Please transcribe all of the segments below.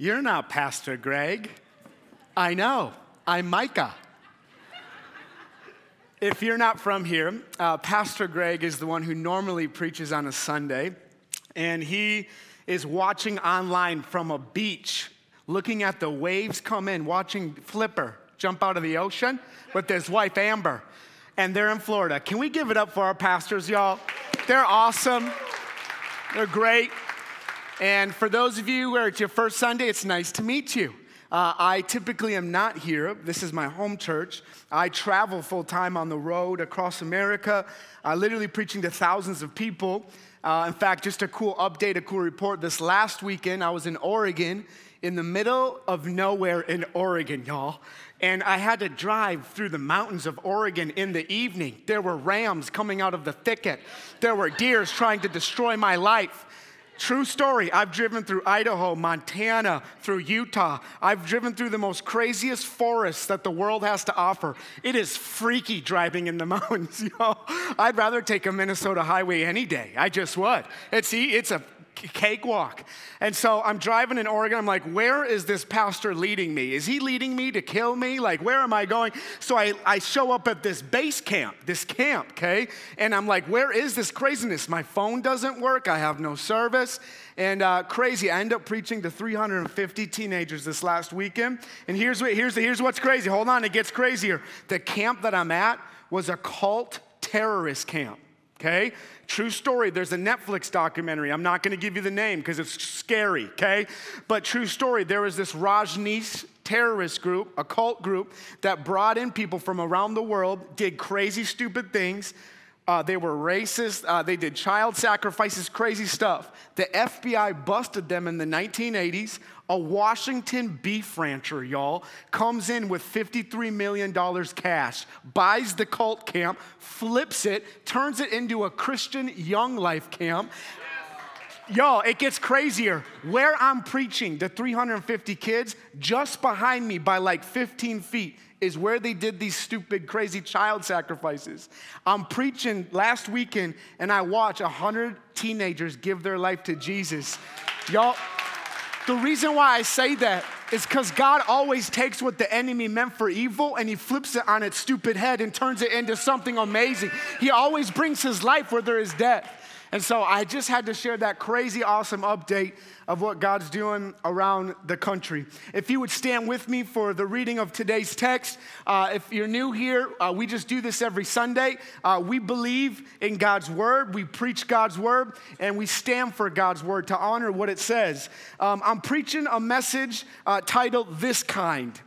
You're not Pastor Greg. I know. I'm Micah. If you're not from here, uh, Pastor Greg is the one who normally preaches on a Sunday, and he is watching online from a beach, looking at the waves come in, watching Flipper jump out of the ocean with his wife Amber, and they're in Florida. Can we give it up for our pastors, y'all? They're awesome. They're great. And for those of you where it's your first Sunday, it's nice to meet you. Uh, I typically am not here. This is my home church. I travel full time on the road across America, uh, literally preaching to thousands of people. Uh, in fact, just a cool update, a cool report. This last weekend, I was in Oregon, in the middle of nowhere in Oregon, y'all. And I had to drive through the mountains of Oregon in the evening. There were rams coming out of the thicket, there were deers trying to destroy my life. True story. I've driven through Idaho, Montana, through Utah. I've driven through the most craziest forests that the world has to offer. It is freaky driving in the mountains, you know. I'd rather take a Minnesota highway any day. I just would. It's see, it's a cakewalk. And so I'm driving in Oregon. I'm like, where is this pastor leading me? Is he leading me to kill me? Like, where am I going? So I, I show up at this base camp, this camp, okay? And I'm like, where is this craziness? My phone doesn't work. I have no service. And uh, crazy, I end up preaching to 350 teenagers this last weekend. And here's, what, here's, here's what's crazy. Hold on, it gets crazier. The camp that I'm at was a cult terrorist camp okay? True story. There's a Netflix documentary. I'm not going to give you the name because it's scary, okay? But true story. There was this Rajneesh terrorist group, a cult group that brought in people from around the world, did crazy, stupid things. Uh, they were racist. Uh, they did child sacrifices, crazy stuff. The FBI busted them in the 1980s. A Washington beef rancher, y'all, comes in with $53 million cash, buys the cult camp, flips it, turns it into a Christian young life camp. Y'all, it gets crazier. Where I'm preaching, the 350 kids, just behind me by like 15 feet, is where they did these stupid, crazy child sacrifices. I'm preaching last weekend and I watch 100 teenagers give their life to Jesus. Y'all, the reason why I say that is because God always takes what the enemy meant for evil and he flips it on its stupid head and turns it into something amazing. He always brings his life where there is death. And so I just had to share that crazy, awesome update of what God's doing around the country. If you would stand with me for the reading of today's text. Uh, if you're new here, uh, we just do this every Sunday. Uh, we believe in God's word, we preach God's word, and we stand for God's word to honor what it says. Um, I'm preaching a message uh, titled This Kind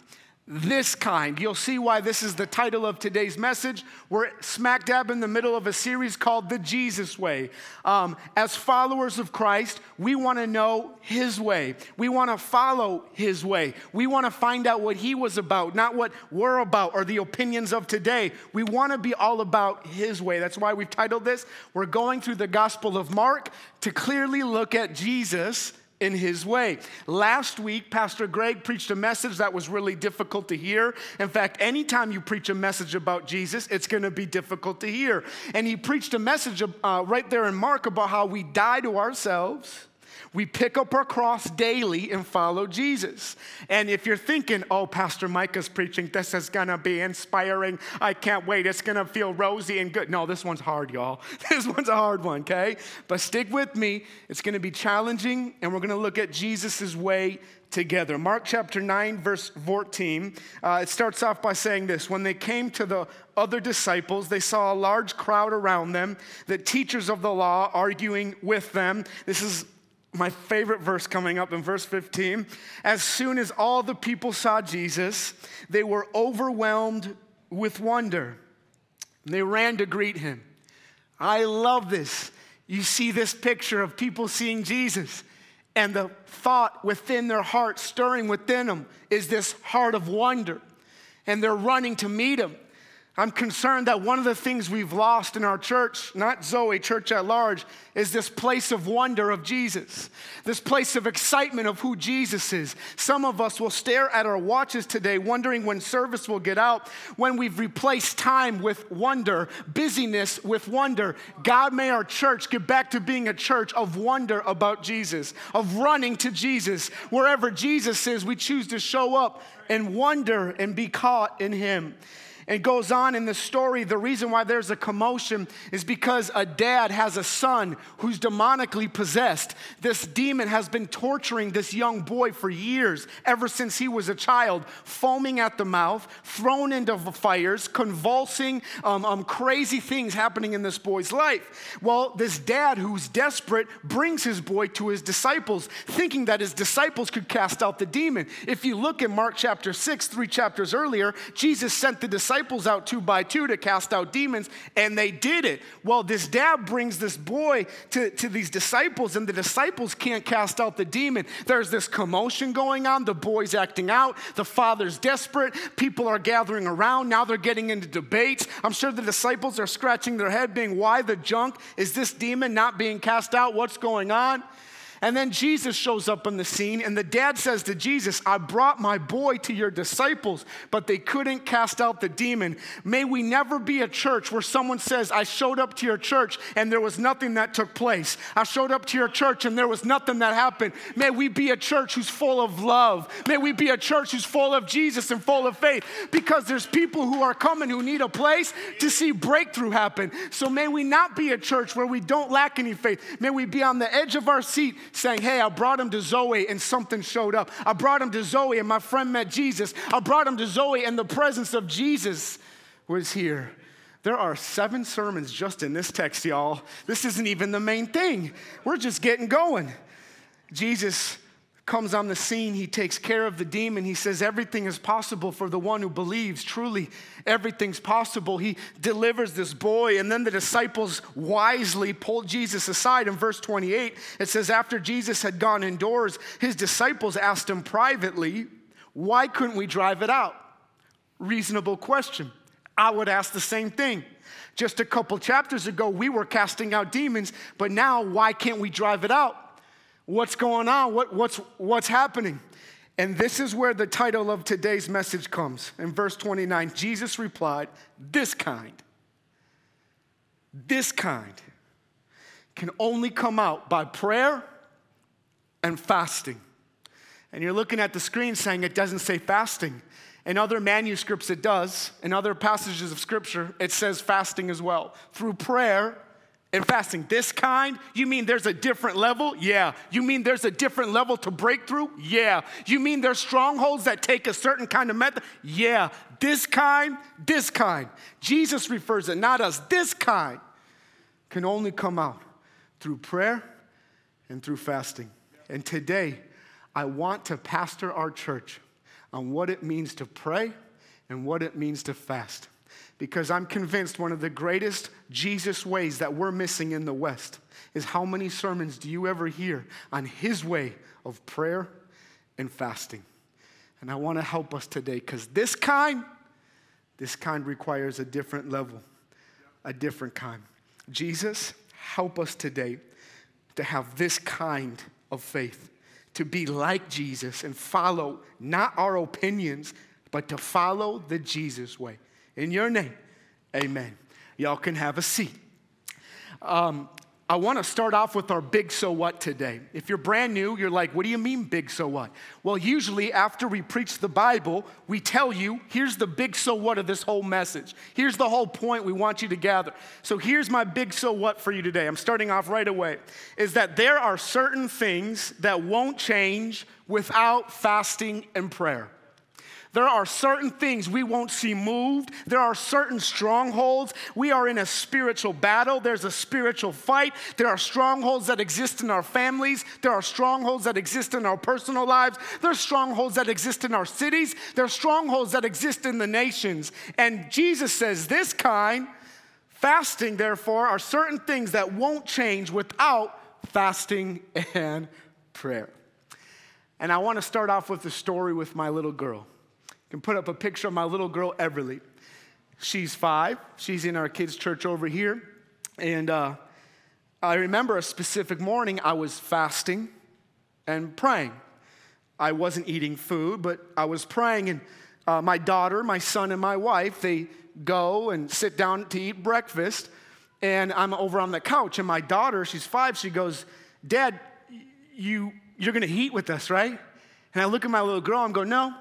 this kind. You'll see why this is the title of today's message. We're smack dab in the middle of a series called The Jesus Way. Um, as followers of Christ, we want to know His way. We want to follow His way. We want to find out what He was about, not what we're about or the opinions of today. We want to be all about His way. That's why we've titled this. We're going through the Gospel of Mark to clearly look at Jesus in his way. Last week, Pastor Greg preached a message that was really difficult to hear. In fact, anytime you preach a message about Jesus, it's going to be difficult to hear. And he preached a message uh, right there in Mark about how we die to ourselves we pick up our cross daily and follow Jesus. And if you're thinking, oh, Pastor Micah's preaching, this is gonna be inspiring, I can't wait, it's gonna feel rosy and good. No, this one's hard, y'all. This one's a hard one, okay? But stick with me, it's gonna be challenging, and we're gonna look at Jesus' way together. Mark chapter 9, verse 14, uh, it starts off by saying this When they came to the other disciples, they saw a large crowd around them, the teachers of the law arguing with them. This is my favorite verse coming up in verse 15. As soon as all the people saw Jesus, they were overwhelmed with wonder. They ran to greet him. I love this. You see this picture of people seeing Jesus, and the thought within their heart, stirring within them, is this heart of wonder. And they're running to meet him. I'm concerned that one of the things we've lost in our church, not Zoe, church at large, is this place of wonder of Jesus, this place of excitement of who Jesus is. Some of us will stare at our watches today, wondering when service will get out, when we've replaced time with wonder, busyness with wonder. God, may our church get back to being a church of wonder about Jesus, of running to Jesus. Wherever Jesus is, we choose to show up and wonder and be caught in Him. It goes on in the story. The reason why there's a commotion is because a dad has a son who's demonically possessed. This demon has been torturing this young boy for years, ever since he was a child, foaming at the mouth, thrown into fires, convulsing, um, um, crazy things happening in this boy's life. Well, this dad who's desperate brings his boy to his disciples, thinking that his disciples could cast out the demon. If you look in Mark chapter 6, three chapters earlier, Jesus sent the disciples disciples out two by two to cast out demons, and they did it. Well, this dad brings this boy to, to these disciples, and the disciples can't cast out the demon. There's this commotion going on. The boy's acting out. The father's desperate. People are gathering around. Now they're getting into debates. I'm sure the disciples are scratching their head, being, Why the junk? Is this demon not being cast out? What's going on? And then Jesus shows up on the scene, and the dad says to Jesus, I brought my boy to your disciples, but they couldn't cast out the demon. May we never be a church where someone says, I showed up to your church and there was nothing that took place. I showed up to your church and there was nothing that happened. May we be a church who's full of love. May we be a church who's full of Jesus and full of faith because there's people who are coming who need a place to see breakthrough happen. So may we not be a church where we don't lack any faith. May we be on the edge of our seat saying, Hey, I brought him to Zoe and something showed up. I brought him to Zoe and my friend met Jesus. I brought him to Zoe and the presence of Jesus was here. There are seven sermons just in this text, y'all. This isn't even the main thing. We're just getting going. Jesus comes on the scene. He takes care of the demon. He says, Everything is possible for the one who believes. Truly, everything's possible. He delivers this boy, and then the disciples wisely pull Jesus aside. In verse 28, it says, After Jesus had gone indoors, his disciples asked him privately, Why couldn't we drive it out? Reasonable question. I would ask the same thing. Just a couple chapters ago, we were casting out demons, but now, why can't we drive it out? What's going on? What, what's, what's happening? And this is where the title of today's message comes. In verse 29, Jesus replied, This kind, this kind can only come out by prayer and fasting. And you're looking at the screen saying it doesn't say fasting. In other manuscripts, it does. In other passages of scripture, it says fasting as well. Through prayer and fasting. This kind? You mean there's a different level? Yeah. You mean there's a different level to breakthrough? Yeah. You mean there's strongholds that take a certain kind of method? Yeah. This kind, this kind. Jesus refers it, not us. This kind can only come out through prayer and through fasting. And today, I want to pastor our church on what it means to pray and what it means to fast because I'm convinced one of the greatest Jesus ways that we're missing in the West is how many sermons do you ever hear on his way of prayer and fasting? And I want to help us today because this kind, this kind requires a different level, a different kind. Jesus, help us today to have this kind of faith, to be like Jesus and follow not our opinions, but to follow the Jesus way. In your name, amen. Y'all can have a seat. Um, I want to start off with our big so what today. If you're brand new, you're like, what do you mean big so what? Well, usually after we preach the Bible, we tell you, here's the big so what of this whole message. Here's the whole point we want you to gather. So here's my big so what for you today. I'm starting off right away. Is that there are certain things that won't change without fasting and prayer. There are certain things we won't see moved. There are certain strongholds. We are in a spiritual battle. There's a spiritual fight. There are strongholds that exist in our families. There are strongholds that exist in our personal lives. There are strongholds that exist in our cities. There are strongholds that exist in the nations. And Jesus says, This kind, fasting, therefore, are certain things that won't change without fasting and prayer. And I want to start off with a story with my little girl can put up a picture of my little girl, Everly. She's five. She's in our kids' church over here. And uh, I remember a specific morning I was fasting and praying. I wasn't eating food, but I was praying. And uh, my daughter, my son, and my wife, they go and sit down to eat breakfast. And I'm over on the couch. And my daughter, she's five, she goes, Dad, you, you're to eat with us, right? And I look at my little girl, I'm going, No,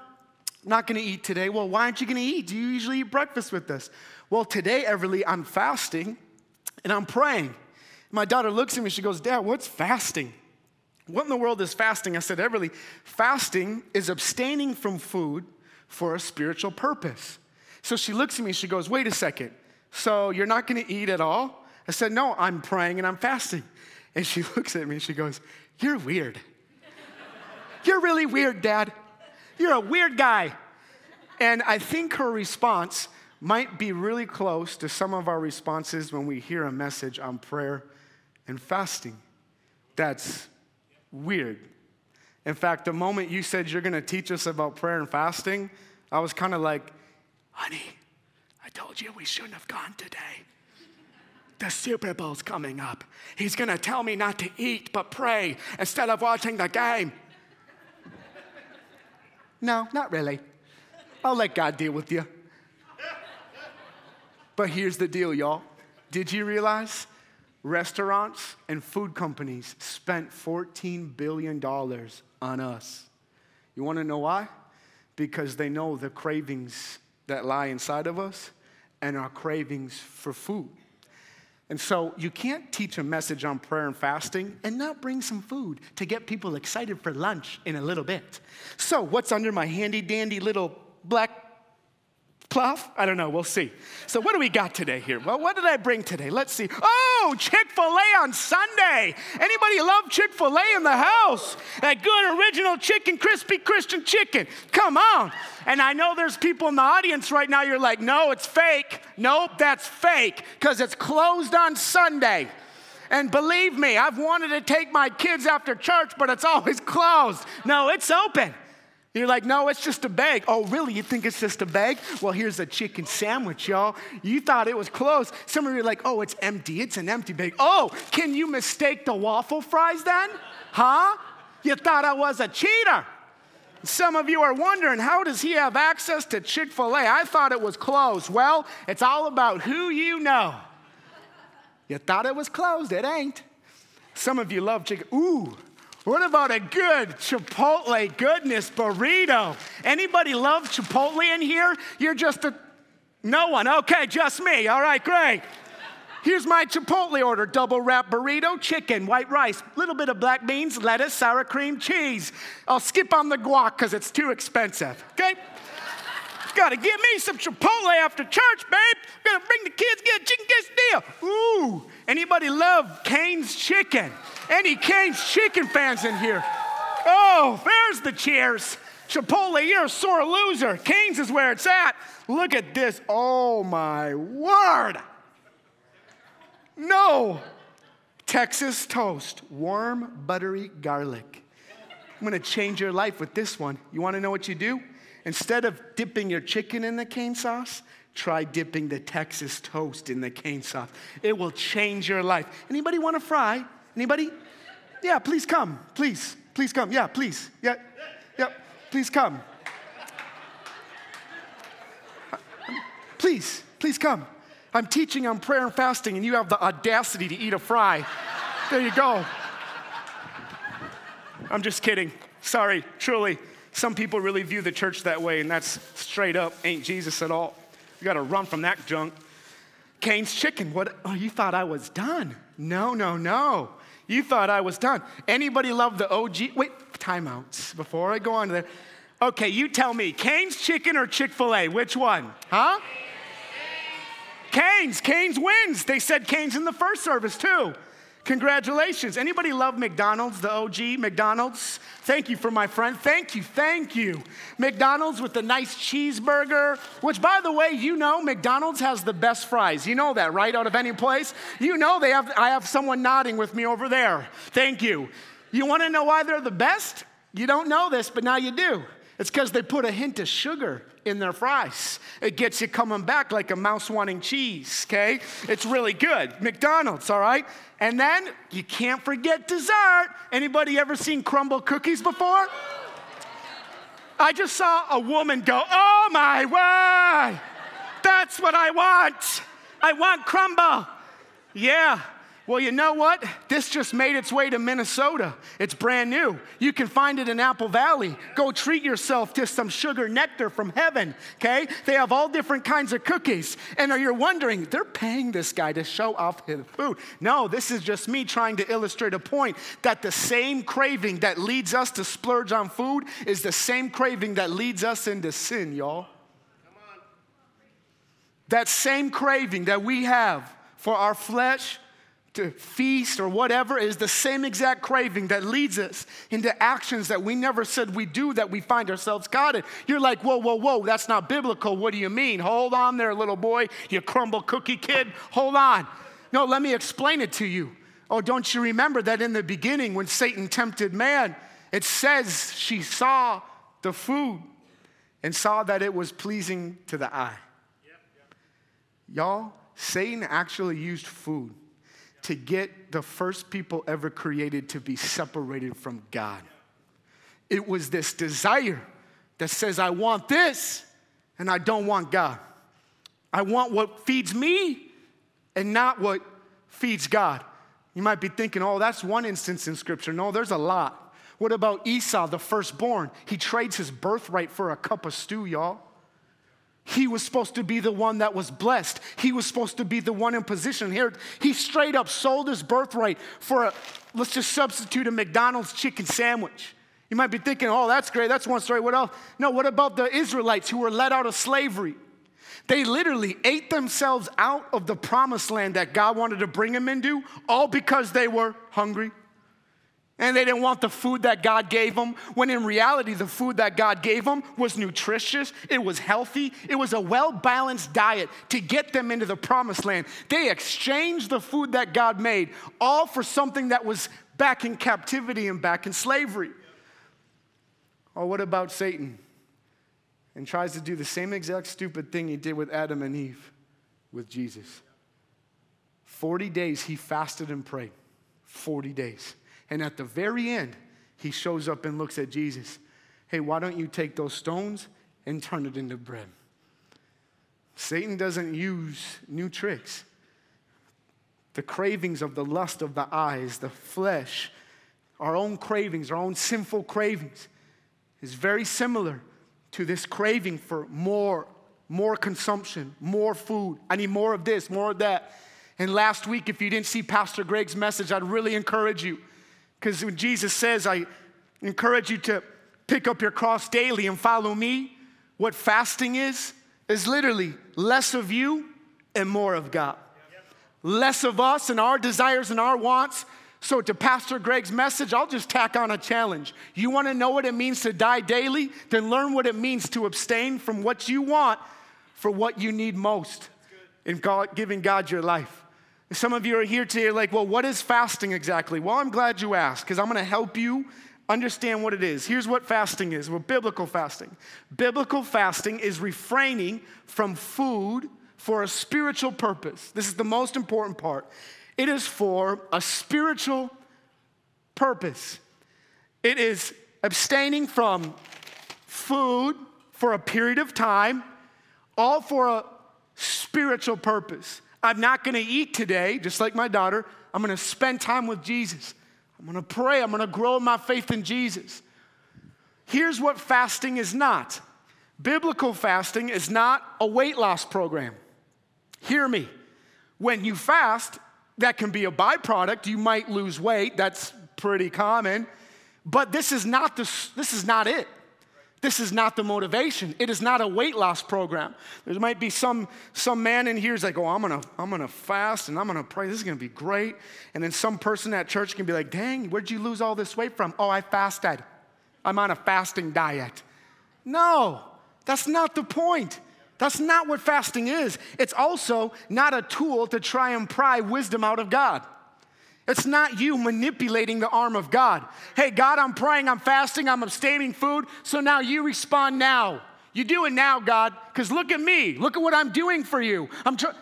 not going to eat today. Well, why aren't you going to eat? Do you usually eat breakfast with us? Well, today, Everly, I'm fasting and I'm praying. My daughter looks at me, she goes, Dad, what's fasting? What in the world is fasting? I said, Everly, fasting is abstaining from food for a spiritual purpose. So she looks at me, she goes, Wait a second. So you're not going to eat at all? I said, No, I'm praying and I'm fasting. And she looks at me, she goes, You're weird. You're really weird, Dad. You're a weird guy. And I think her response might be really close to some of our responses when we hear a message on prayer and fasting. That's weird. In fact, the moment you said you're going to teach us about prayer and fasting, I was kind of like, honey, I told you we shouldn't have gone today. The Super Bowl's coming up. He's going to tell me not to eat but pray instead of watching the game. No, not really. I'll let God deal with you. But here's the deal, y'all. Did you realize restaurants and food companies spent $14 billion on us? You wanna know why? Because they know the cravings that lie inside of us and our cravings for food. And so you can't teach a message on prayer and fasting and not bring some food to get people excited for lunch in a little bit. So, what's under my handy dandy little black cloth? I don't know, we'll see. So, what do we got today here? Well, what did I bring today? Let's see. Oh, Chick fil A on Sunday. Anybody love Chick fil A in the house? That good original chicken, crispy Christian chicken. Come on. And I know there's people in the audience right now, you're like, no, it's fake. Nope, that's fake because it's closed on Sunday. And believe me, I've wanted to take my kids after church, but it's always closed. No, it's open. You're like, no, it's just a bag. Oh, really? You think it's just a bag? Well, here's a chicken sandwich, y'all. You thought it was closed. Some of you are like, oh, it's empty. It's an empty bag. Oh, can you mistake the waffle fries then? Huh? You thought I was a cheater. Some of you are wondering, how does he have access to Chick fil A? I thought it was closed. Well, it's all about who you know. You thought it was closed, it ain't. Some of you love chicken. Ooh, what about a good Chipotle goodness burrito? Anybody love Chipotle in here? You're just a no one. Okay, just me. All right, great. Here's my Chipotle order double wrap burrito, chicken, white rice, little bit of black beans, lettuce, sour cream, cheese. I'll skip on the guac because it's too expensive, okay? Gotta get me some Chipotle after church, babe. Gotta bring the kids, get a chicken quesadilla. Ooh, anybody love Cane's chicken? Any Cane's chicken fans in here? Oh, there's the cheers. Chipotle, you're a sore loser. Cane's is where it's at. Look at this. Oh my word. No. Texas toast, warm, buttery garlic. I'm gonna change your life with this one. You wanna know what you do? Instead of dipping your chicken in the cane sauce, try dipping the Texas toast in the cane sauce. It will change your life. Anybody wanna fry? Anybody? Yeah, please come. Please, please come. Yeah, please. Yeah, yeah, please come. Please, please come. I'm teaching on prayer and fasting, and you have the audacity to eat a fry. There you go. I'm just kidding. Sorry, truly. Some people really view the church that way, and that's straight up ain't Jesus at all. You gotta run from that junk. Cane's chicken. What? Oh, you thought I was done? No, no, no. You thought I was done. Anybody love the OG? Wait, timeouts before I go on there. Okay, you tell me, Cane's chicken or Chick fil A? Which one? Huh? Cane's. Cane's wins. They said Cane's in the first service too. Congratulations. Anybody love McDonald's, the OG McDonald's? Thank you for my friend. Thank you, thank you. McDonald's with the nice cheeseburger, which by the way, you know McDonald's has the best fries. You know that, right? Out of any place. You know they have I have someone nodding with me over there. Thank you. You want to know why they're the best? You don't know this, but now you do. It's because they put a hint of sugar in their fries. It gets you coming back like a mouse wanting cheese, okay? It's really good. McDonald's, all right? And then you can't forget dessert. Anybody ever seen Crumbl cookies before? I just saw a woman go, Oh my word, that's what I want. I want Crumbl. Yeah, well, you know what? This just made its way to Minnesota. It's brand new. You can find it in Apple Valley. Go treat yourself to some sugar nectar from heaven, okay? They have all different kinds of cookies. And you're wondering, they're paying this guy to show off his food. No, this is just me trying to illustrate a point that the same craving that leads us to splurge on food is the same craving that leads us into sin, y'all. That same craving that we have for our flesh to feast or whatever is the same exact craving that leads us into actions that we never said we do that we find ourselves caught in. You're like, whoa, whoa, whoa, that's not biblical. What do you mean? Hold on there, little boy, you Crumbl cookie kid. Hold on. No, let me explain it to you. Oh, don't you remember that in the beginning when Satan tempted man, it says she saw the food and saw that it was pleasing to the eye. Yep, yep. Y'all, Satan actually used food to get the first people ever created to be separated from God. It was this desire that says, I want this and I don't want God. I want what feeds me and not what feeds God. You might be thinking, oh, that's one instance in Scripture. No, there's a lot. What about Esau, the firstborn? He trades his birthright for a cup of stew, y'all. He was supposed to be the one that was blessed. He was supposed to be the one in position here. He straight up sold his birthright for a, let's just substitute a McDonald's chicken sandwich. You might be thinking, oh, that's great, that's one story. What else? No, what about the Israelites who were let out of slavery? They literally ate themselves out of the promised land that God wanted to bring them into, all because they were hungry and they didn't want the food that God gave them, when in reality, the food that God gave them was nutritious, it was healthy, it was a well balanced diet to get them into the promised land. They exchanged the food that God made all for something that was back in captivity and back in slavery. Or what about Satan? And tries to do the same exact stupid thing he did with Adam and Eve with Jesus. 40 days he fasted and prayed. 40 days. And at the very end, he shows up and looks at Jesus. Hey, why don't you take those stones and turn it into bread? Satan doesn't use new tricks. The cravings of the lust of the eyes, the flesh, our own cravings, our own sinful cravings, is very similar to this craving for more, more consumption, more food. I need more of this, more of that. And last week, if you didn't see Pastor Greg's message, I'd really encourage you because when Jesus says, I encourage you to pick up your cross daily and follow me, what fasting is, is literally less of you and more of God. Less of us and our desires and our wants. So, to Pastor Greg's message, I'll just tack on a challenge. You want to know what it means to die daily? Then learn what it means to abstain from what you want for what you need most in God, giving God your life. Some of you are here today, like, well, what is fasting exactly? Well, I'm glad you asked, because I'm gonna help you understand what it is. Here's what fasting is well, biblical fasting. Biblical fasting is refraining from food for a spiritual purpose. This is the most important part. It is for a spiritual purpose. It is abstaining from food for a period of time, all for a spiritual purpose. I'm not gonna eat today, just like my daughter. I'm gonna spend time with Jesus. I'm gonna pray. I'm gonna grow my faith in Jesus. Here's what fasting is not biblical fasting is not a weight loss program. Hear me. When you fast, that can be a byproduct. You might lose weight, that's pretty common. But this is not, the, this is not it. This is not the motivation. It is not a weight loss program. There might be some, some man in here who's like, oh, I'm gonna, I'm gonna fast and I'm gonna pray. This is gonna be great. And then some person at church can be like, dang, where'd you lose all this weight from? Oh, I fasted. I'm on a fasting diet. No, that's not the point. That's not what fasting is. It's also not a tool to try and pry wisdom out of God. It's not you manipulating the arm of God. Hey, God, I'm praying, I'm fasting, I'm abstaining food, so now you respond now. You do it now, God, because look at me. Look at what I'm doing for you. I'm trying.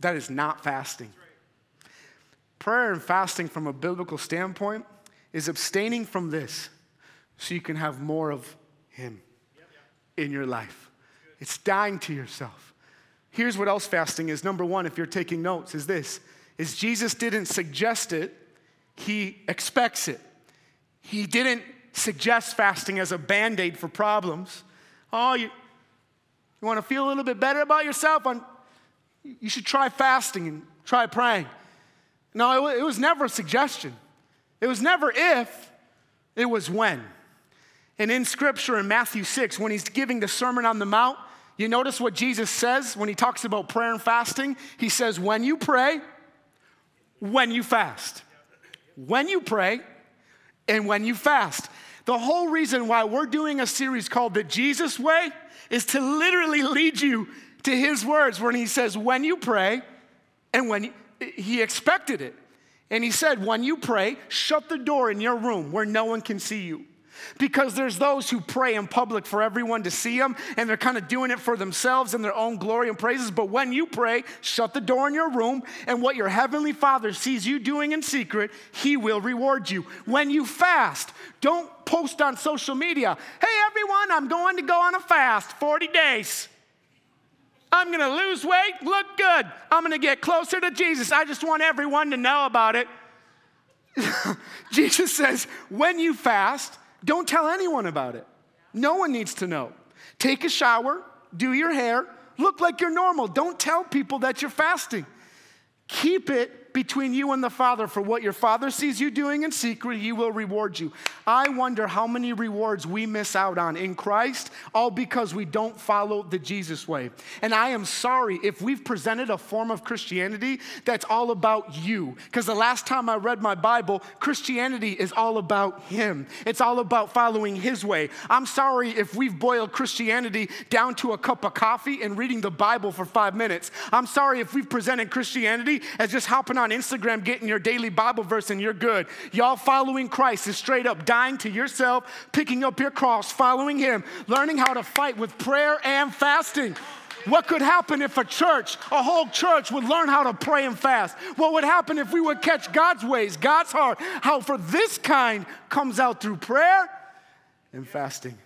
That is not fasting. Prayer and fasting, from a biblical standpoint, is abstaining from this so you can have more of Him in your life. It's dying to yourself. Here's what else fasting is. Number one, if you're taking notes, is this is Jesus didn't suggest it, he expects it. He didn't suggest fasting as a band-aid for problems. Oh, you, you want to feel a little bit better about yourself? You should try fasting and try praying. No, it, it was never a suggestion. It was never if, it was when. And in scripture in Matthew 6, when he's giving the Sermon on the Mount, you notice what Jesus says when he talks about prayer and fasting? He says, When you pray, when you fast. When you pray, and when you fast. The whole reason why we're doing a series called The Jesus Way is to literally lead you to his words when he says, When you pray, and when he expected it. And he said, When you pray, shut the door in your room where no one can see you. Because there's those who pray in public for everyone to see them, and they're kind of doing it for themselves and their own glory and praises. But when you pray, shut the door in your room, and what your heavenly Father sees you doing in secret, He will reward you. When you fast, don't post on social media, hey everyone, I'm going to go on a fast 40 days. I'm gonna lose weight, look good. I'm gonna get closer to Jesus. I just want everyone to know about it. Jesus says, when you fast, don't tell anyone about it. No one needs to know. Take a shower, do your hair, look like you're normal. Don't tell people that you're fasting. Keep it between you and the Father. For what your Father sees you doing in secret, He will reward you. I wonder how many rewards we miss out on in Christ, all because we don't follow the Jesus way. And I am sorry if we've presented a form of Christianity that's all about you. Because the last time I read my Bible, Christianity is all about Him, it's all about following His way. I'm sorry if we've boiled Christianity down to a cup of coffee and reading the Bible for five minutes. I'm sorry if we've presented Christianity as just hopping on on Instagram getting your daily Bible verse and you're good. Y'all following Christ is straight up dying to yourself, picking up your cross, following Him, learning how to fight with prayer and fasting. What could happen if a church, a whole church, would learn how to pray and fast? What would happen if we would catch God's ways, God's heart? How for this kind comes out through prayer and fasting.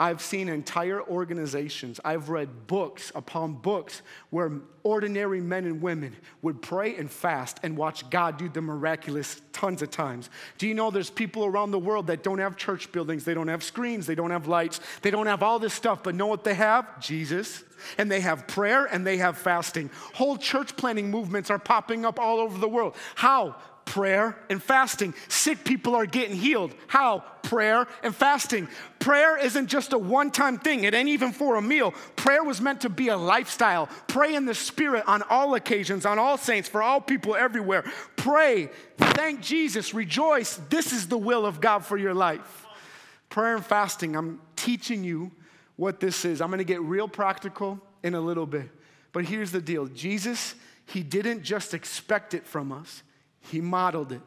I've seen entire organizations, I've read books upon books where ordinary men and women would pray and fast and watch God do the miraculous tons of times. Do you know there's people around the world that don't have church buildings, they don't have screens, they don't have lights, they don't have all this stuff, but know what they have? Jesus. And they have prayer and they have fasting. Whole church planting movements are popping up all over the world. How? Prayer and fasting. Sick people are getting healed. How? Prayer and fasting. Prayer isn't just a one time thing, it ain't even for a meal. Prayer was meant to be a lifestyle. Pray in the Spirit on all occasions, on all saints, for all people everywhere. Pray, thank Jesus, rejoice. This is the will of God for your life. Prayer and fasting, I'm teaching you what this is. I'm gonna get real practical in a little bit. But here's the deal Jesus, He didn't just expect it from us. He modeled it.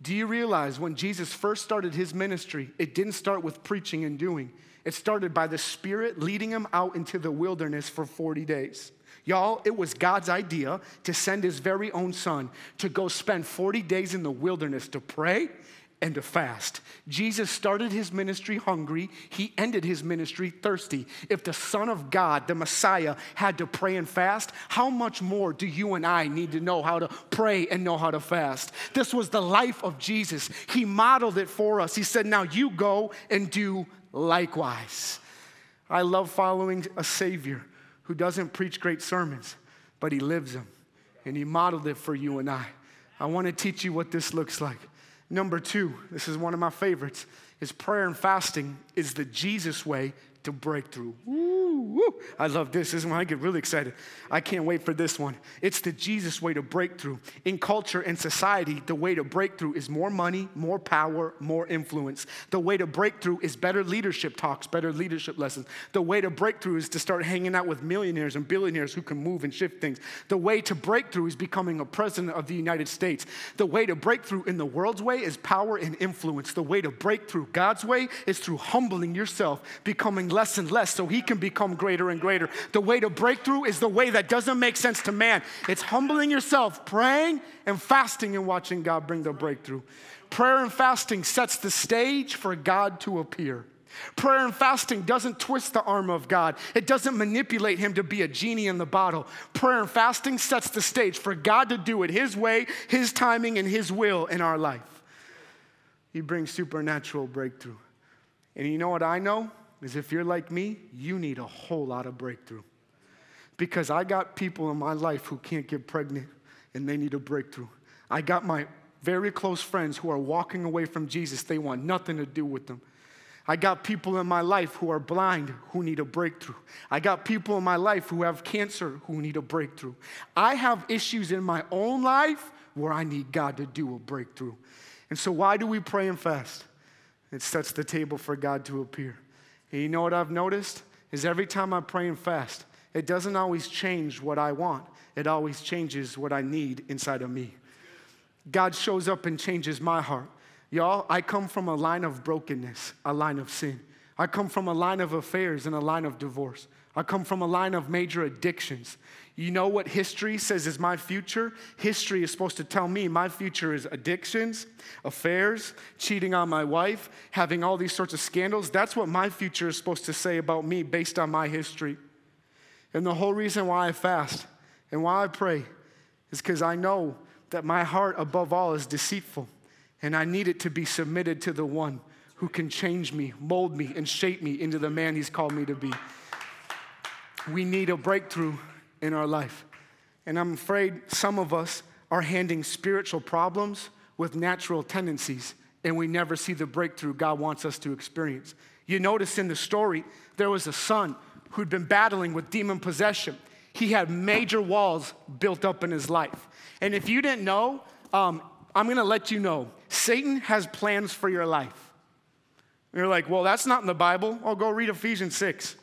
Do you realize when Jesus first started his ministry, it didn't start with preaching and doing? It started by the Spirit leading him out into the wilderness for 40 days. Y'all, it was God's idea to send his very own son to go spend 40 days in the wilderness to pray and to fast. Jesus started his ministry hungry, he ended his ministry thirsty. If the Son of God, the Messiah, had to pray and fast, how much more do you and I need to know how to pray and know how to fast? This was the life of Jesus. He modeled it for us. He said, Now you go and do likewise. I love following a Savior who doesn't preach great sermons, but he lives them. And he modeled it for you and I. I want to teach you what this looks like. Number two, this is one of my favorites, is prayer and fasting is the Jesus way to breakthrough. Woo! I love this. This is when I get really excited. I can't wait for this one. It's the Jesus way to breakthrough. In culture and society, the way to breakthrough is more money, more power, more influence. The way to breakthrough is better leadership talks, better leadership lessons. The way to breakthrough is to start hanging out with millionaires and billionaires who can move and shift things. The way to breakthrough is becoming a president of the United States. The way to breakthrough in the world's way is power and influence. The way to breakthrough God's way is through humbling yourself, becoming less and less so He can become greater and greater. The way to breakthrough is the way that doesn't make sense to man. It's humbling yourself, praying and fasting and watching God bring the breakthrough. Prayer and fasting sets the stage for God to appear. Prayer and fasting doesn't twist the arm of God. It doesn't manipulate him to be a genie in the bottle. Prayer and fasting sets the stage for God to do it his way, his timing, and his will in our life. He brings supernatural breakthrough. And you know what I know? Is if you're like me, you need a whole lot of breakthrough. Because I got people in my life who can't get pregnant and they need a breakthrough. I got my very close friends who are walking away from Jesus. They want nothing to do with them. I got people in my life who are blind who need a breakthrough. I got people in my life who have cancer who need a breakthrough. I have issues in my own life where I need God to do a breakthrough. And so, why do we pray and fast? It sets the table for God to appear. And you know what I've noticed? Is every time I pray and fast, it doesn't always change what I want, it always changes what I need inside of me. God shows up and changes my heart. Y'all, I come from a line of brokenness, a line of sin. I come from a line of affairs and a line of divorce. I come from a line of major addictions. You know what history says is my future? History is supposed to tell me my future is addictions, affairs, cheating on my wife, having all these sorts of scandals. That's what my future is supposed to say about me based on my history. And the whole reason why I fast and why I pray is because I know that my heart, above all, is deceitful. And I need it to be submitted to the one who can change me, mold me, and shape me into the man he's called me to be. We need a breakthrough in our life. And I'm afraid some of us are handing spiritual problems with natural tendencies, and we never see the breakthrough God wants us to experience. You notice in the story, there was a son who'd been battling with demon possession. He had major walls built up in his life. And if you didn't know, um, I'm gonna let you know Satan has plans for your life. And you're like, well, that's not in the Bible. Oh, go read Ephesians 6.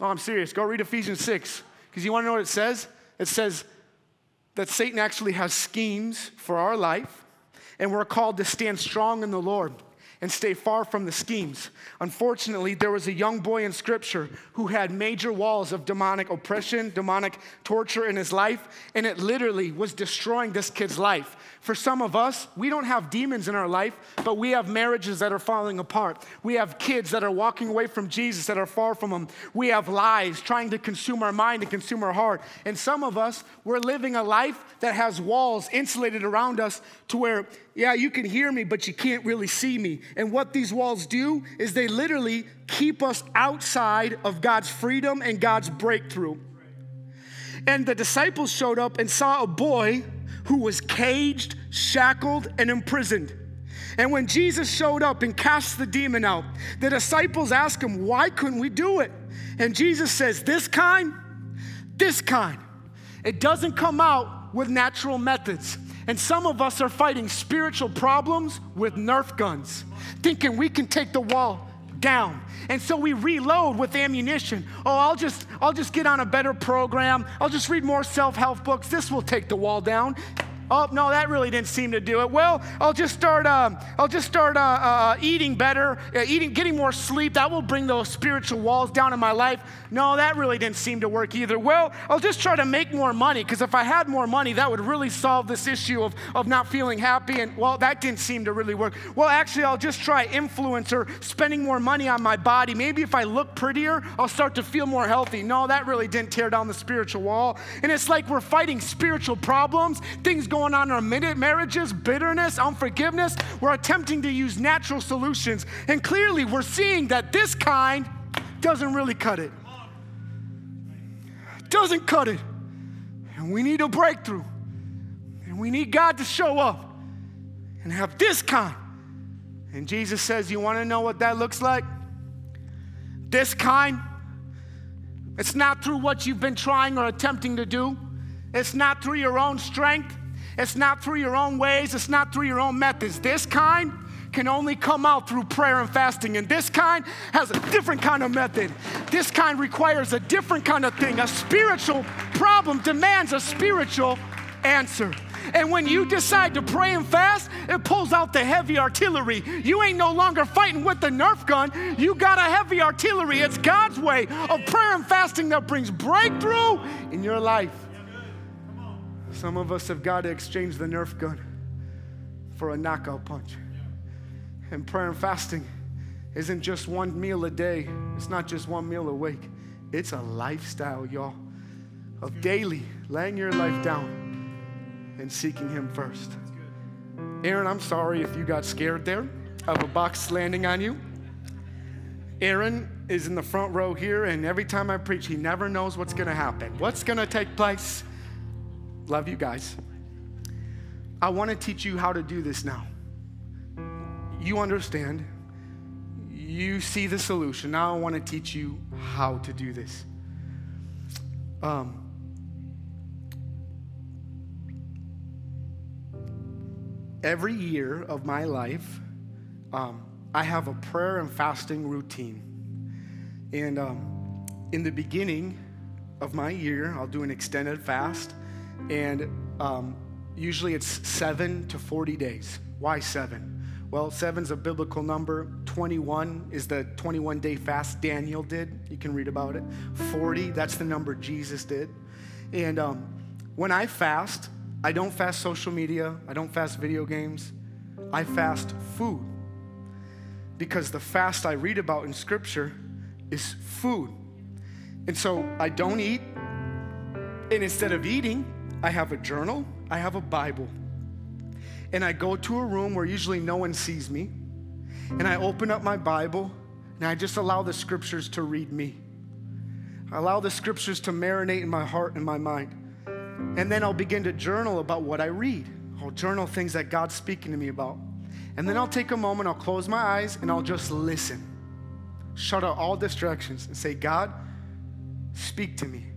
Oh, I'm serious. Go read Ephesians 6. Because you wanna know what it says? It says that Satan actually has schemes for our life, and we're called to stand strong in the Lord and stay far from the schemes. Unfortunately, there was a young boy in scripture who had major walls of demonic oppression, demonic torture in his life, and it literally was destroying this kid's life. For some of us, we don't have demons in our life, but we have marriages that are falling apart. We have kids that are walking away from Jesus that are far from Him. We have lies trying to consume our mind and consume our heart. And some of us, we're living a life that has walls insulated around us to where, yeah, you can hear me, but you can't really see me. And what these walls do is they literally keep us outside of God's freedom and God's breakthrough. And the disciples showed up and saw a boy who was caged, shackled, and imprisoned. And when Jesus showed up and cast the demon out, the disciples asked him, Why couldn't we do it? And Jesus says, This kind, this kind. It doesn't come out with natural methods. And some of us are fighting spiritual problems with Nerf guns, thinking we can take the wall down. And so we reload with ammunition. Oh, I'll just I'll just get on a better program. I'll just read more self-help books. This will take the wall down. Oh no, that really didn't seem to do it. Well, I'll just start. Um, I'll just start uh, uh, eating better, uh, eating, getting more sleep. That will bring those spiritual walls down in my life. No, that really didn't seem to work either. Well, I'll just try to make more money because if I had more money, that would really solve this issue of, of not feeling happy. And well, that didn't seem to really work. Well, actually, I'll just try influencer, spending more money on my body. Maybe if I look prettier, I'll start to feel more healthy. No, that really didn't tear down the spiritual wall. And it's like we're fighting spiritual problems, things going on in our minute marriages, bitterness, unforgiveness. We're attempting to use natural solutions. And clearly, we're seeing that this kind doesn't really cut it. Doesn't cut it. And we need a breakthrough. And we need God to show up and have this kind. And Jesus says, You want to know what that looks like? This kind It's not through what you've been trying or attempting to do. It's not through your own strength. It's not through your own ways. It's not through your own methods. This kind can only come out through prayer and fasting. And this kind has a different kind of method. This kind requires a different kind of thing. A spiritual problem demands a spiritual answer. And when you decide to pray and fast, it pulls out the heavy artillery. You ain't no longer fighting with the Nerf gun. You got a heavy artillery. It's God's way of prayer and fasting that brings breakthrough in your life. Some of us have got to exchange the Nerf gun for a knockout punch. And prayer and fasting isn't just one meal a day, it's not just one meal a week. It's a lifestyle, y'all, of daily laying your life down and seeking Him first. Aaron, I'm sorry if you got scared there of a box landing on you. Aaron is in the front row here, and every time I preach, he never knows what's going to happen. What's going to take place? Love you guys. I want to teach you how to do this now. You understand. You see the solution. Now I want to teach you how to do this. Um, every year of my life, um, I have a prayer and fasting routine. And um, in the beginning of my year, I'll do an extended fast. And um, usually it's seven to 40 days. Why seven? Well, seven's a biblical number. 21 is the 21 day fast Daniel did. You can read about it. 40, that's the number Jesus did. And um, when I fast, I don't fast social media, I don't fast video games, I fast food. Because the fast I read about in Scripture is food. And so I don't eat, and instead of eating, I have a journal, I have a Bible. And I go to a room where usually no one sees me, and I open up my Bible, and I just allow the Scriptures to read me. I allow the Scriptures to marinate in my heart and my mind. And then I'll begin to journal about what I read. I'll journal things that God's speaking to me about. And then I'll take a moment, I'll close my eyes, and I'll just listen. Shut out all distractions and say, God, speak to me.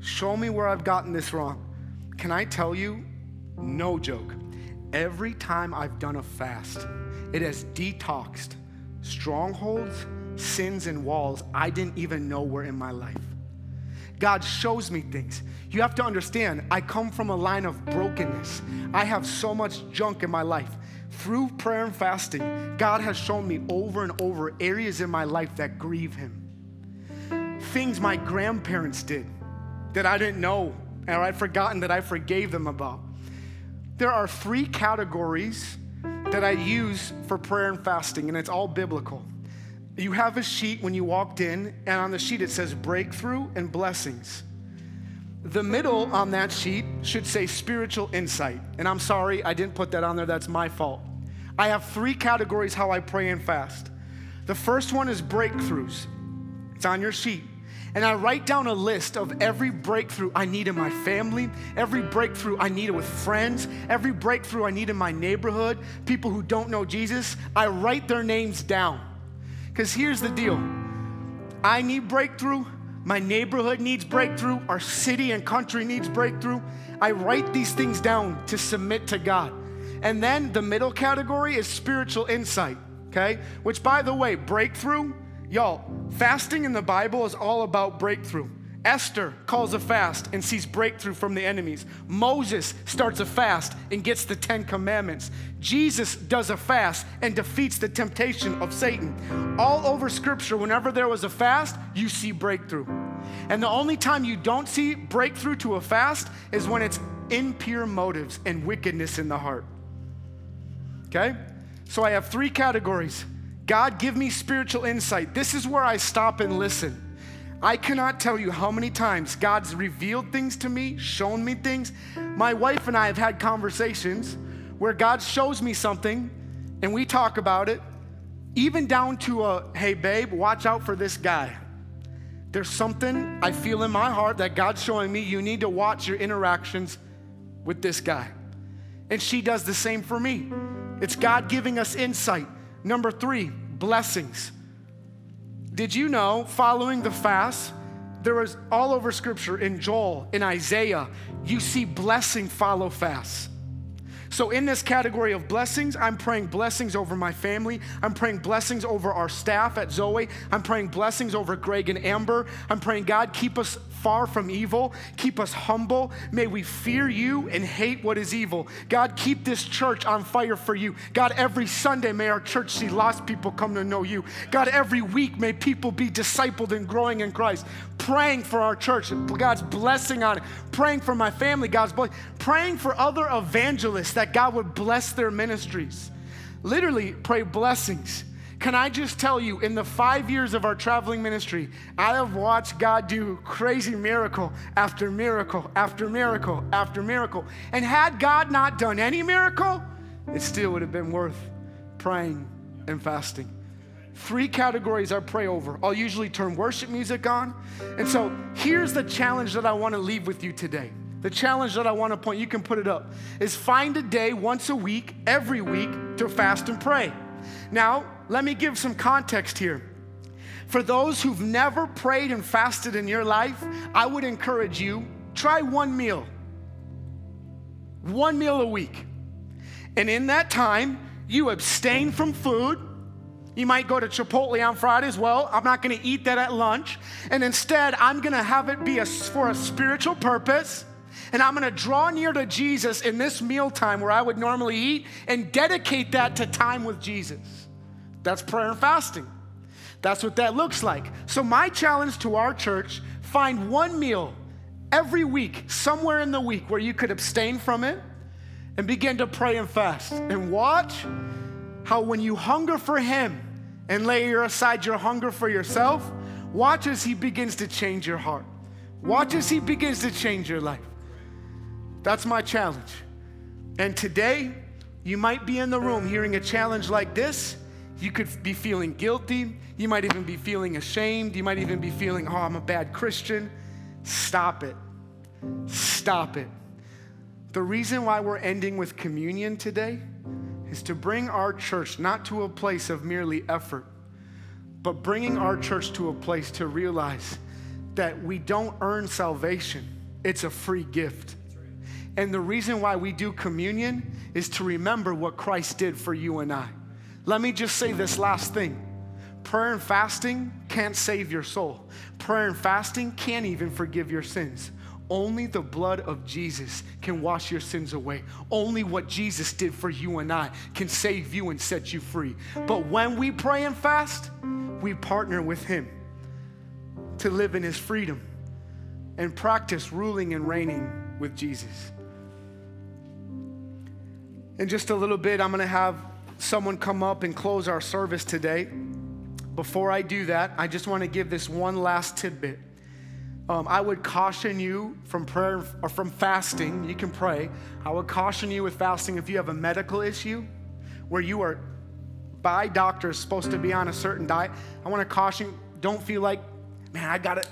Show me where I've gotten this wrong. Can I tell you, no joke, every time I've done a fast, it has detoxed strongholds, sins, and walls I didn't even know were in my life. God shows me things. You have to understand, I come from a line of brokenness. I have so much junk in my life. Through prayer and fasting, God has shown me over and over areas in my life that grieve Him. Things my grandparents did that I didn't know or I'd forgotten that I forgave them about. There are three categories that I use for prayer and fasting, and it's all biblical. You have a sheet when you walked in, and on the sheet it says breakthrough and blessings. The middle on that sheet should say spiritual insight. And I'm sorry, I didn't put that on there. That's my fault. I have three categories how I pray and fast. The first one is breakthroughs, it's on your sheet. And I write down a list of every breakthrough I need in my family, every breakthrough I need with friends, every breakthrough I need in my neighborhood, people who don't know Jesus. I write their names down. Because here's the deal I need breakthrough, my neighborhood needs breakthrough, our city and country needs breakthrough. I write these things down to submit to God. And then the middle category is spiritual insight, okay? Which, by the way, breakthrough, y'all, fasting in the Bible is all about breakthrough. Esther calls a fast and sees breakthrough from the enemies. Moses starts a fast and gets the Ten Commandments. Jesus does a fast and defeats the temptation of Satan. All over Scripture, whenever there was a fast, you see breakthrough. And the only time you don't see breakthrough to a fast is when it's impure motives and wickedness in the heart. Okay? So I have three categories God, give me spiritual insight. This is where I stop and listen. I cannot tell you how many times God's revealed things to me, shown me things. My wife and I have had conversations where God shows me something and we talk about it, even down to a, hey, babe, watch out for this guy. There's something I feel in my heart that God's showing me. You need to watch your interactions with this guy. And she does the same for me. It's God giving us insight. Number three, blessings. Did you know, following the fast, there was all over scripture in Joel, in Isaiah, you see blessing follow fast. So, in this category of blessings, I'm praying blessings over my family. I'm praying blessings over our staff at Zoe. I'm praying blessings over Greg and Amber. I'm praying, God, keep us far from evil. Keep us humble. May we fear you and hate what is evil. God, keep this church on fire for you. God, every Sunday, may our church see lost people come to know you. God, every week, may people be discipled and growing in Christ. Praying for our church, God's blessing on it. Praying for my family, God's blessing. Praying for other evangelists that God would bless their ministries. Literally, pray blessings. Can I just tell you, in the five years of our traveling ministry, I have watched God do crazy miracle after miracle after miracle after miracle. And had God not done any miracle, it still would have been worth praying and fasting. Three categories I pray over. I'll usually turn worship music on. And so here's the challenge that I want to leave with you today. The challenge that I want to point, you can put it up, is find a day once a week, every week, to fast and pray. Now, let me give some context here. For those who've never prayed and fasted in your life, I would encourage you try one meal. One meal a week. And in that time, you abstain from food. You might go to Chipotle on Fridays. well. I'm not going to eat that at lunch. And instead, I'm going to have it be a, for a spiritual purpose. And I'm going to draw near to Jesus in this mealtime where I would normally eat and dedicate that to time with Jesus. That's prayer and fasting. That's what that looks like. So, my challenge to our church find one meal every week, somewhere in the week, where you could abstain from it and begin to pray and fast. And watch how, when you hunger for Him and lay aside your hunger for yourself, watch as He begins to change your heart. Watch as He begins to change your life. That's my challenge. And today, you might be in the room hearing a challenge like this you could be feeling guilty. You might even be feeling ashamed. You might even be feeling, oh, I'm a bad Christian. Stop it. Stop it. The reason why we're ending with communion today is to bring our church not to a place of merely effort, but bringing our church to a place to realize that we don't earn salvation, it's a free gift. And the reason why we do communion is to remember what Christ did for you and I. Let me just say this last thing prayer and fasting can't save your soul, prayer and fasting can't even forgive your sins. Only the blood of Jesus can wash your sins away. Only what Jesus did for you and I can save you and set you free. But when we pray and fast, we partner with Him to live in His freedom and practice ruling and reigning with Jesus. In just a little bit, I'm going to have someone come up and close our service today. Before I do that, I just want to give this one last tidbit. Um, I would caution you from prayer or from fasting. You can pray. I would caution you with fasting if you have a medical issue where you are by doctors supposed to be on a certain diet. I want to caution don't feel like, man, I got to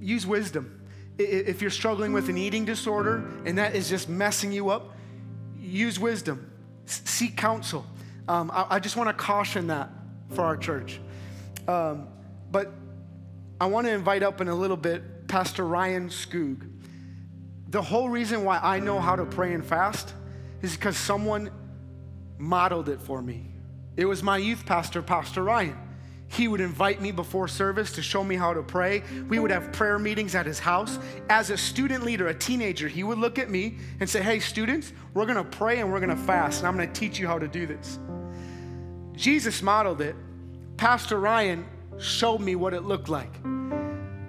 use wisdom. If you're struggling with an eating disorder and that is just messing you up, use wisdom seek counsel. Um, I, I, just want to caution that for our church. Um, but I want to invite up in a little bit Pastor Ryan Skoog. The whole reason why I know how to pray and fast is because someone modeled it for me. It was my youth pastor, Pastor Ryan. He would invite me before service to show me how to pray. We would have prayer meetings at his house. As a student leader, a teenager, he would look at me and say, Hey, students, we're gonna pray and we're gonna fast, and I'm gonna teach you how to do this. Jesus modeled it. Pastor Ryan showed me what it looked like.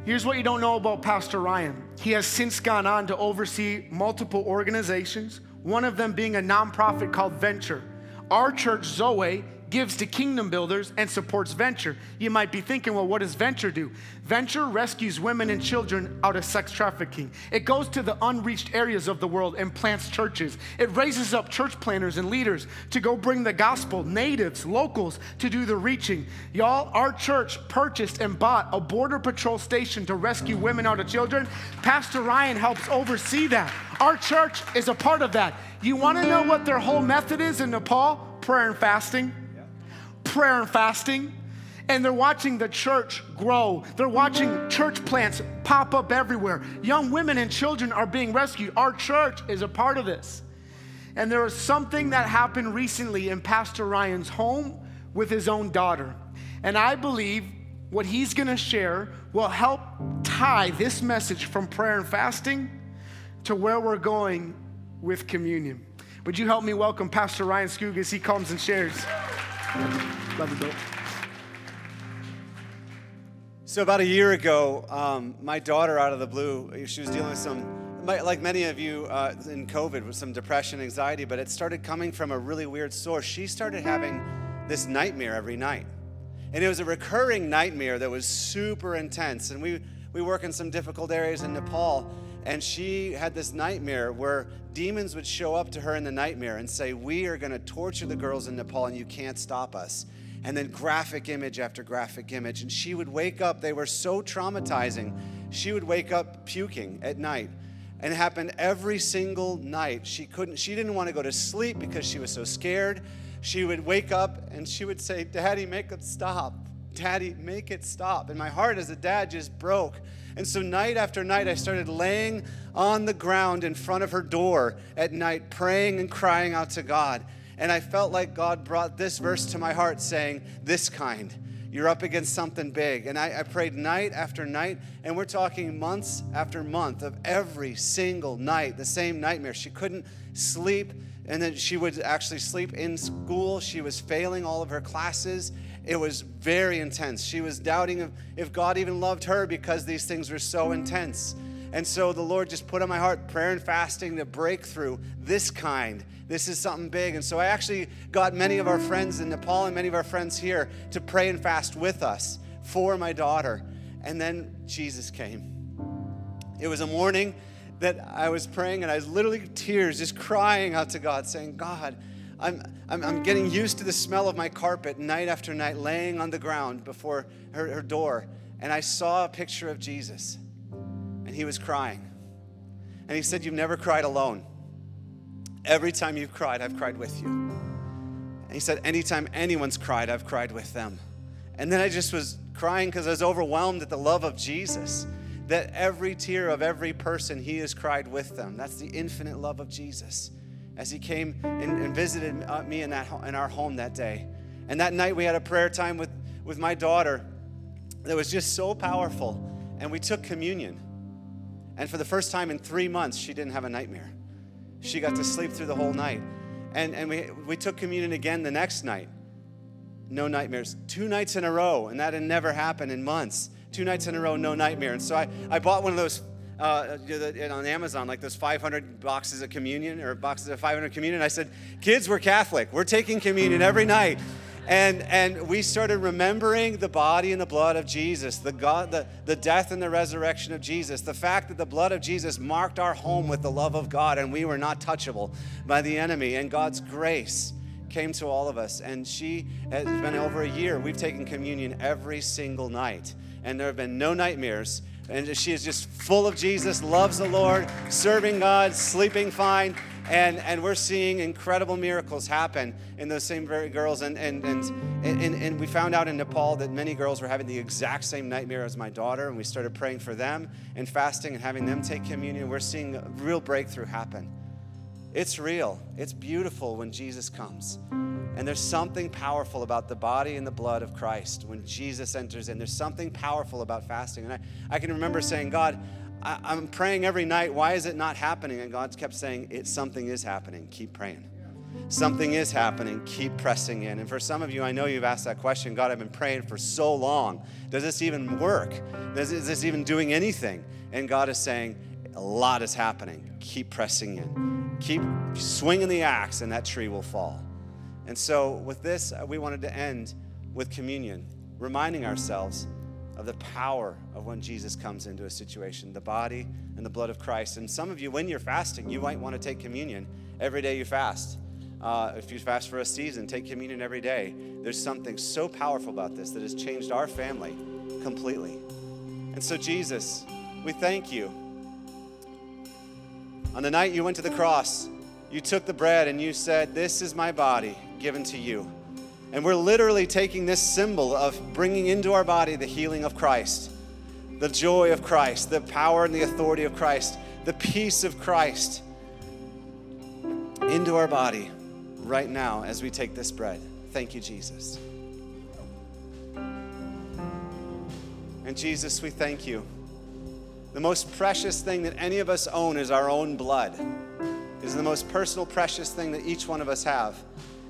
Here's what you don't know about Pastor Ryan. He has since gone on to oversee multiple organizations, one of them being a nonprofit called Venture. Our church, Zoe, gives to kingdom builders and supports venture. You might be thinking, well, what does venture do? Venture rescues women and children out of sex trafficking. It goes to the unreached areas of the world and plants churches. It raises up church planners and leaders to go bring the gospel, natives, locals to do the reaching. Y'all, our church purchased and bought a border patrol station to rescue women out of children. Pastor Ryan helps oversee that. Our church is a part of that. You want to know what their whole method is in Nepal? Prayer and fasting prayer and fasting. and they're watching the church grow. They're watching church plants pop up everywhere. Young women and children are being rescued. Our church is a part of this. And there was something that happened recently in Pastor Ryan's home with his own daughter. And I believe what he's to share will help tie this message from prayer and fasting to where we're going with communion. Would you help me welcome Pastor Ryan Skoog as he comes and shares? Love you. So, about a year ago, um, my daughter, out of the blue, she was dealing with some, like many of you uh, in COVID, with some depression, anxiety, but it started coming from a really weird source. She started having this nightmare every night. And it was a recurring nightmare that was super intense. And we, we work in some difficult areas in Nepal. And she had this nightmare where demons would show up to her in the nightmare and say, We are going to torture the girls in Nepal and you can't stop us and then graphic image after graphic image. And she would wake up, they were so traumatizing. She would wake up puking at night. And it happened every single night. She couldn't, she didn't want to go to sleep because she was so scared. She would wake up and she would say, Daddy, make it stop. Daddy, make it stop. And my heart as a dad just broke. And so, night after night, I started laying on the ground in front of her door at night, praying and crying out to God. And I felt like God brought this verse to my heart saying, This kind. You're up against something big. And I, I, prayed night after night, and we're talking months after month of every single night, the same nightmare. She couldn't sleep, and then she would actually sleep in school. She was failing all of her classes. It was very intense. She was doubting if, if God even loved her because these things were so intense. And so the Lord just put on my heart prayer and fasting to break through this kind. This is something big. And so I actually got many of our friends in Nepal and many of our friends here to pray and fast with us for my daughter. And then Jesus came. It was a morning that I was praying and I was literally tears, just crying out to God, saying, God, I'm, I'm, I'm, getting used to the smell of my carpet night after night, laying on the ground before her, her door. And I saw a picture of Jesus and he was crying. And he said, You've never cried alone. Every time you've cried, I've cried with you. And he said, Anytime anyone's cried, I've cried with them. And then I just was crying because I was overwhelmed at the love of Jesus. That every tear of every person, he has cried with them. That's the infinite love of Jesus. As he came and, and visited uh, me in, that, in our home that day. And that night we had a prayer time with, with my daughter that was just so powerful. And we took communion. And for the first time in three months, she didn't have a nightmare. She got to sleep through the whole night. And, and we, we took communion again the next night. No nightmares. Two nights in a row, and that had never happened in months. Two nights in a row, no nightmare. And so I, I bought one of those uh, on Amazon, like those 500 boxes of communion or boxes of 500 communion. I said, Kids, we're Catholic. We're taking communion every night. And, and we started remembering the body and the blood of Jesus, the, God, the, the death and the resurrection of Jesus, the fact that the blood of Jesus marked our home with the love of God and we were not touchable by the enemy, and God's grace came to all of us. And she has been over a year. We've taken communion every single night, and there have been no nightmares. And she is just full of Jesus, loves the Lord, serving God, sleeping fine and, and we're seeing incredible miracles happen in those same very girls. And, and, and, and, and we found out in Nepal that many girls were having the exact same nightmare as my daughter, and we started praying for them and fasting and having them take communion. We're seeing a real breakthrough happen. It's real, it's beautiful when Jesus comes. And there's something powerful about the body and the blood of Christ when Jesus enters in. There's something powerful about fasting. And I, I can remember saying, God, I, am praying every night, why is it not happening? And God's kept saying, it, something is happening. Keep praying. Something is happening. Keep pressing in. And for some of you, I know you've asked that question God, I've been praying for so long. Does this even work? Is this even doing anything? And God is saying, a lot is happening. Keep pressing in. Keep swinging the axe, and that tree will fall. And so, with this, uh, we wanted to end with communion, reminding ourselves of the power of when Jesus comes into a situation, the body and the blood of Christ. And some of you, when you're fasting, you might want to take communion every day you fast. Uh, if you fast for a season, take communion every day. There's something so powerful about this that has changed our family completely. And so, Jesus, we thank you. On the night you went to the cross, you took the bread and you said, This is my body given to you. And we're literally taking this symbol of bringing into our body the healing of Christ, the joy of Christ, the power and the authority of Christ, the peace of Christ into our body right now as we take this bread. Thank you, Jesus. And Jesus, we thank you. The most precious thing that any of us own is our own blood. Is the most personal, precious thing that each one of us have.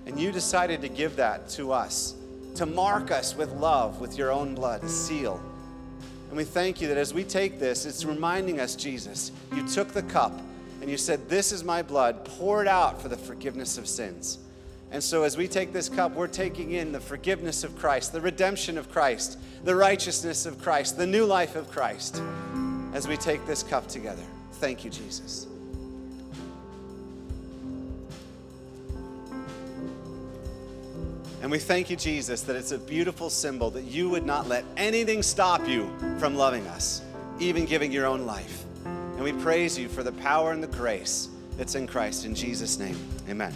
And you decided to give that to us, to mark us with love, with your own blood, a seal. And we thank you that as we take this, it's reminding us, Jesus, you took the cup and you said, This is my blood poured out for the forgiveness of sins. And so, as we take this cup, we're taking in the forgiveness of Christ, the redemption of Christ, the righteousness of Christ, the new life of Christ, as we take this cup together. Thank you, Jesus. And we thank you, Jesus, that it's a beautiful symbol that you would not let anything stop you from loving us, even giving your own life. And we praise you for the power and the grace that's in Christ. In Jesus' name, amen.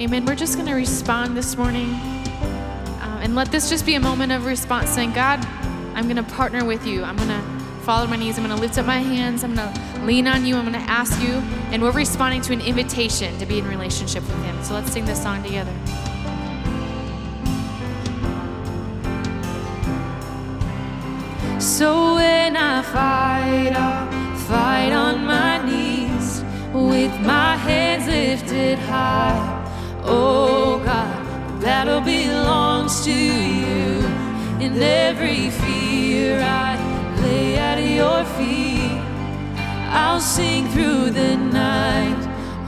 Amen. We're just going to respond this morning. Uh, and let this just be a moment of response saying, God, I'm going to partner with you. I'm going to fall on my knees. I'm going to lift up my hands. I'm going to lean on you. I'm going to ask you. And we're responding to an invitation to be in relationship with Him. So let's sing this song together. So when I fight, I'll fight on my knees with my hands lifted high. Oh God, battle belongs to you. In every I at your feet. I'll sing through the night.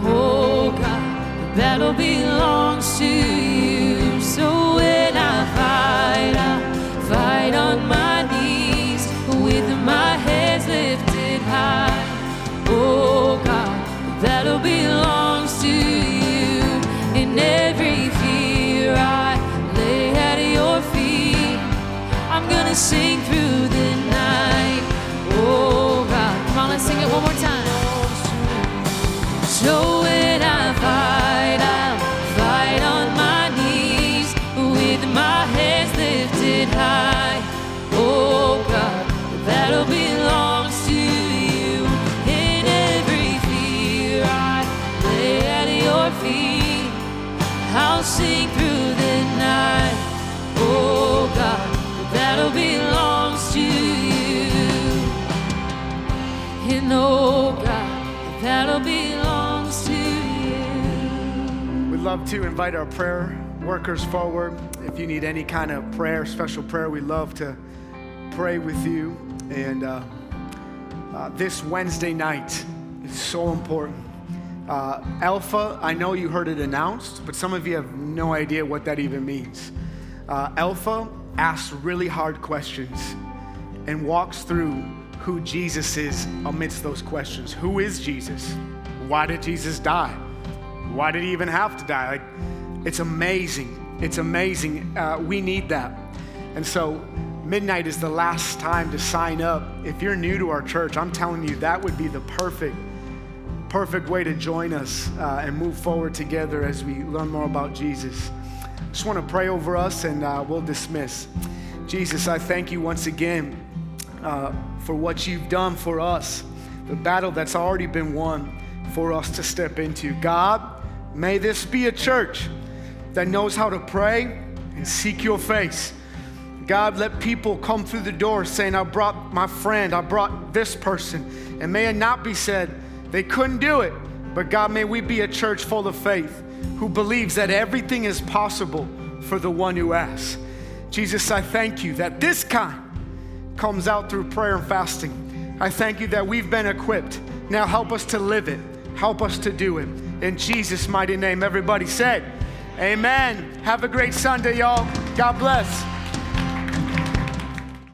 Oh God, the battle belongs to you. So when I fight, I fight on my knees with my hands lifted high. Oh God, the battle belongs to you. In every fear I lay at your feet. I'm gonna sing So you. We'd love to invite our prayer workers forward. If you need any kind of prayer, special prayer, we'd love to pray with you. And uh, uh, this Wednesday night is so important. Uh, Alpha, I know you heard it announced, but some of you have no idea what that even means. Uh, Alpha asks really hard questions and walks through who Jesus is amidst those questions. Who is Jesus? Why did Jesus die? Why did he even have to die? Like, it's amazing. It's amazing. Uh, we need that. And so, midnight is the last time to sign up. If you're new to our church, I'm telling you, that would be the perfect, perfect way to join us uh, and move forward together as we learn more about Jesus. Just want to pray over us and uh, we'll dismiss. Jesus, I thank you once again uh, for what you've done for us, the battle that's already been won for us to step into. God, may this be a church that knows how to pray and seek your face. God, let people come through the door saying, I brought my friend, I brought this person. And may it not be said they couldn't do it, but God, may we be a church full of faith who believes that everything is possible for the one who asks. Jesus, I thank you that this kind comes out through prayer and fasting. I thank you that we've been equipped. Now help us to live it, help us to do it. In Jesus' mighty name, everybody said, Amen. Have a great Sunday, y'all. God bless.